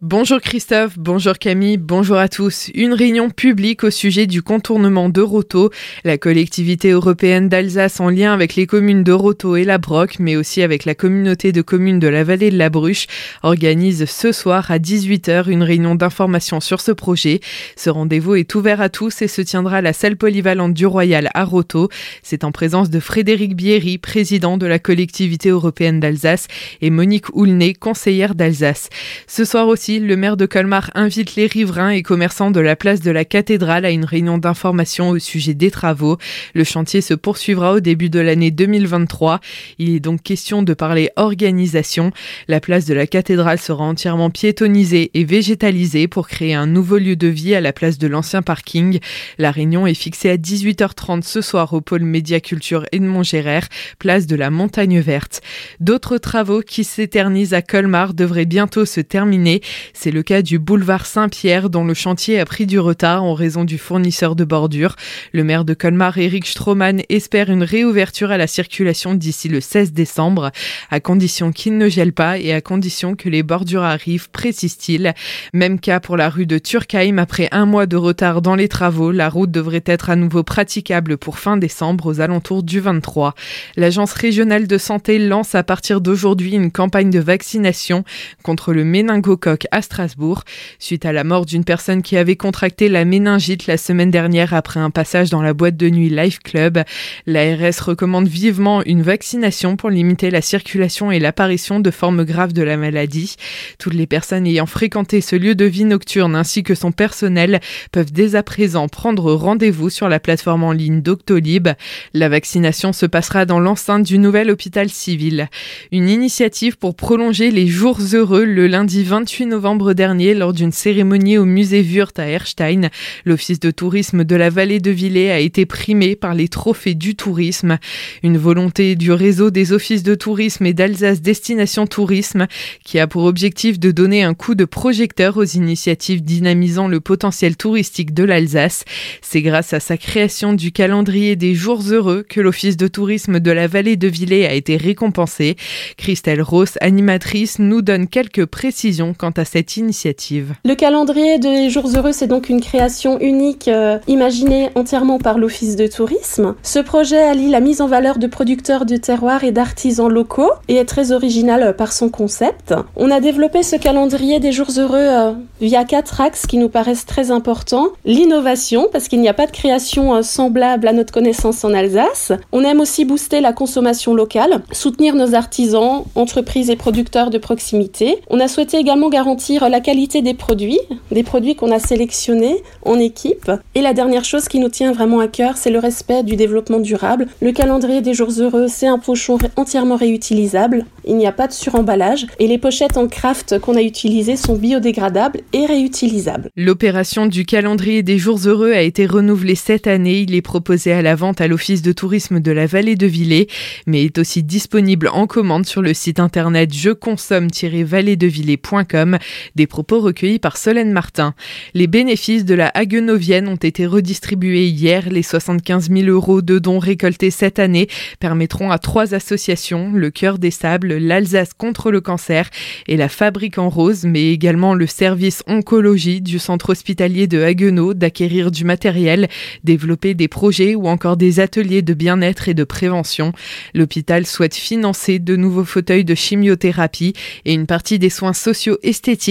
Bonjour Christophe, bonjour Camille, bonjour à tous. Une réunion publique au sujet du contournement d'Euroto, la collectivité européenne d'Alsace en lien avec les communes d'Euroto et la Broc, mais aussi avec la communauté de communes de la vallée de la Bruche, organise ce soir à 18h une réunion d'information sur ce projet. Ce rendez-vous est ouvert à tous et se tiendra à la salle polyvalente du Royal à Roto. C'est en présence de Frédéric Bierry, président de la collectivité européenne d'Alsace, et Monique Houlnay, conseillère d'Alsace. Ce soir aussi, le maire de Colmar invite les riverains et commerçants de la place de la cathédrale à une réunion d'information au sujet des travaux. Le chantier se poursuivra au début de l'année 2023. Il est donc question de parler organisation. La place de la cathédrale sera entièrement piétonnisée et végétalisée pour créer un nouveau lieu de vie à la place de l'ancien parking. La réunion est fixée à 18h30 ce soir au pôle Médiaculture Edmond Gérard, place de la Montagne Verte. D'autres travaux qui s'éternisent à Colmar devraient bientôt se terminer. C'est le cas du boulevard Saint-Pierre dont le chantier a pris du retard en raison du fournisseur de bordure. Le maire de Colmar, Eric Stroman, espère une réouverture à la circulation d'ici le 16 décembre, à condition qu'il ne gèle pas et à condition que les bordures arrivent, précise-t-il. Même cas pour la rue de Turkheim. Après un mois de retard dans les travaux, la route devrait être à nouveau praticable pour fin décembre aux alentours du 23. L'agence régionale de santé lance à partir d'aujourd'hui une campagne de vaccination contre le méningocoque à Strasbourg, suite à la mort d'une personne qui avait contracté la méningite la semaine dernière après un passage dans la boîte de nuit Life Club. L'ARS recommande vivement une vaccination pour limiter la circulation et l'apparition de formes graves de la maladie. Toutes les personnes ayant fréquenté ce lieu de vie nocturne ainsi que son personnel peuvent dès à présent prendre rendez-vous sur la plateforme en ligne Doctolib. La vaccination se passera dans l'enceinte du nouvel hôpital civil. Une initiative pour prolonger les jours heureux le lundi 28 novembre novembre dernier lors d'une cérémonie au musée Wurt à Erstein. L'office de tourisme de la vallée de Villers a été primé par les trophées du tourisme. Une volonté du réseau des offices de tourisme et d'Alsace Destination Tourisme qui a pour objectif de donner un coup de projecteur aux initiatives dynamisant le potentiel touristique de l'Alsace. C'est grâce à sa création du calendrier des jours heureux que l'office de tourisme de la vallée de Villers a été récompensé. Christelle Ross, animatrice, nous donne quelques précisions quant à cette initiative Le calendrier des jours heureux, c'est donc une création unique euh, imaginée entièrement par l'Office de tourisme. Ce projet allie la mise en valeur de producteurs du terroir et d'artisans locaux et est très original euh, par son concept. On a développé ce calendrier des jours heureux euh, via quatre axes qui nous paraissent très importants. L'innovation, parce qu'il n'y a pas de création semblable à notre connaissance en Alsace. On aime aussi booster la consommation locale, soutenir nos artisans, entreprises et producteurs de proximité. On a souhaité également garantir la qualité des produits, des produits qu'on a sélectionnés en équipe. Et la dernière chose qui nous tient vraiment à cœur, c'est le respect du développement durable. Le calendrier des jours heureux, c'est un pochon entièrement réutilisable. Il n'y a pas de suremballage et les pochettes en craft qu'on a utilisées sont biodégradables et réutilisables. L'opération du calendrier des jours heureux a été renouvelée cette année. Il est proposé à la vente à l'office de tourisme de la vallée de Villers, mais est aussi disponible en commande sur le site internet jeconsomme-valleedevillers.com. Des propos recueillis par Solène Martin. Les bénéfices de la Haguenovienne ont été redistribués hier. Les 75 000 euros de dons récoltés cette année permettront à trois associations, le Cœur des Sables, l'Alsace contre le cancer et la Fabrique en Rose, mais également le service oncologie du centre hospitalier de Haguenau d'acquérir du matériel, développer des projets ou encore des ateliers de bien-être et de prévention. L'hôpital souhaite financer de nouveaux fauteuils de chimiothérapie et une partie des soins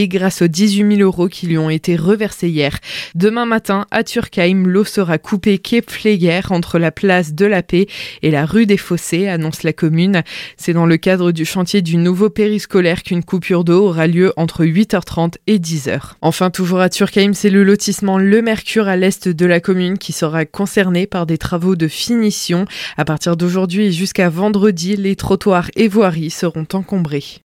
grâce aux 18 000 euros qui lui ont été reversés hier. Demain matin, à Turkheim, l'eau sera coupée quai entre la place de la Paix et la rue des Fossés, annonce la commune. C'est dans le cadre du chantier du nouveau périscolaire qu'une coupure d'eau aura lieu entre 8h30 et 10h. Enfin, toujours à Turkheim, c'est le lotissement Le Mercure à l'est de la commune qui sera concerné par des travaux de finition. À partir d'aujourd'hui et jusqu'à vendredi, les trottoirs et voiries seront encombrés.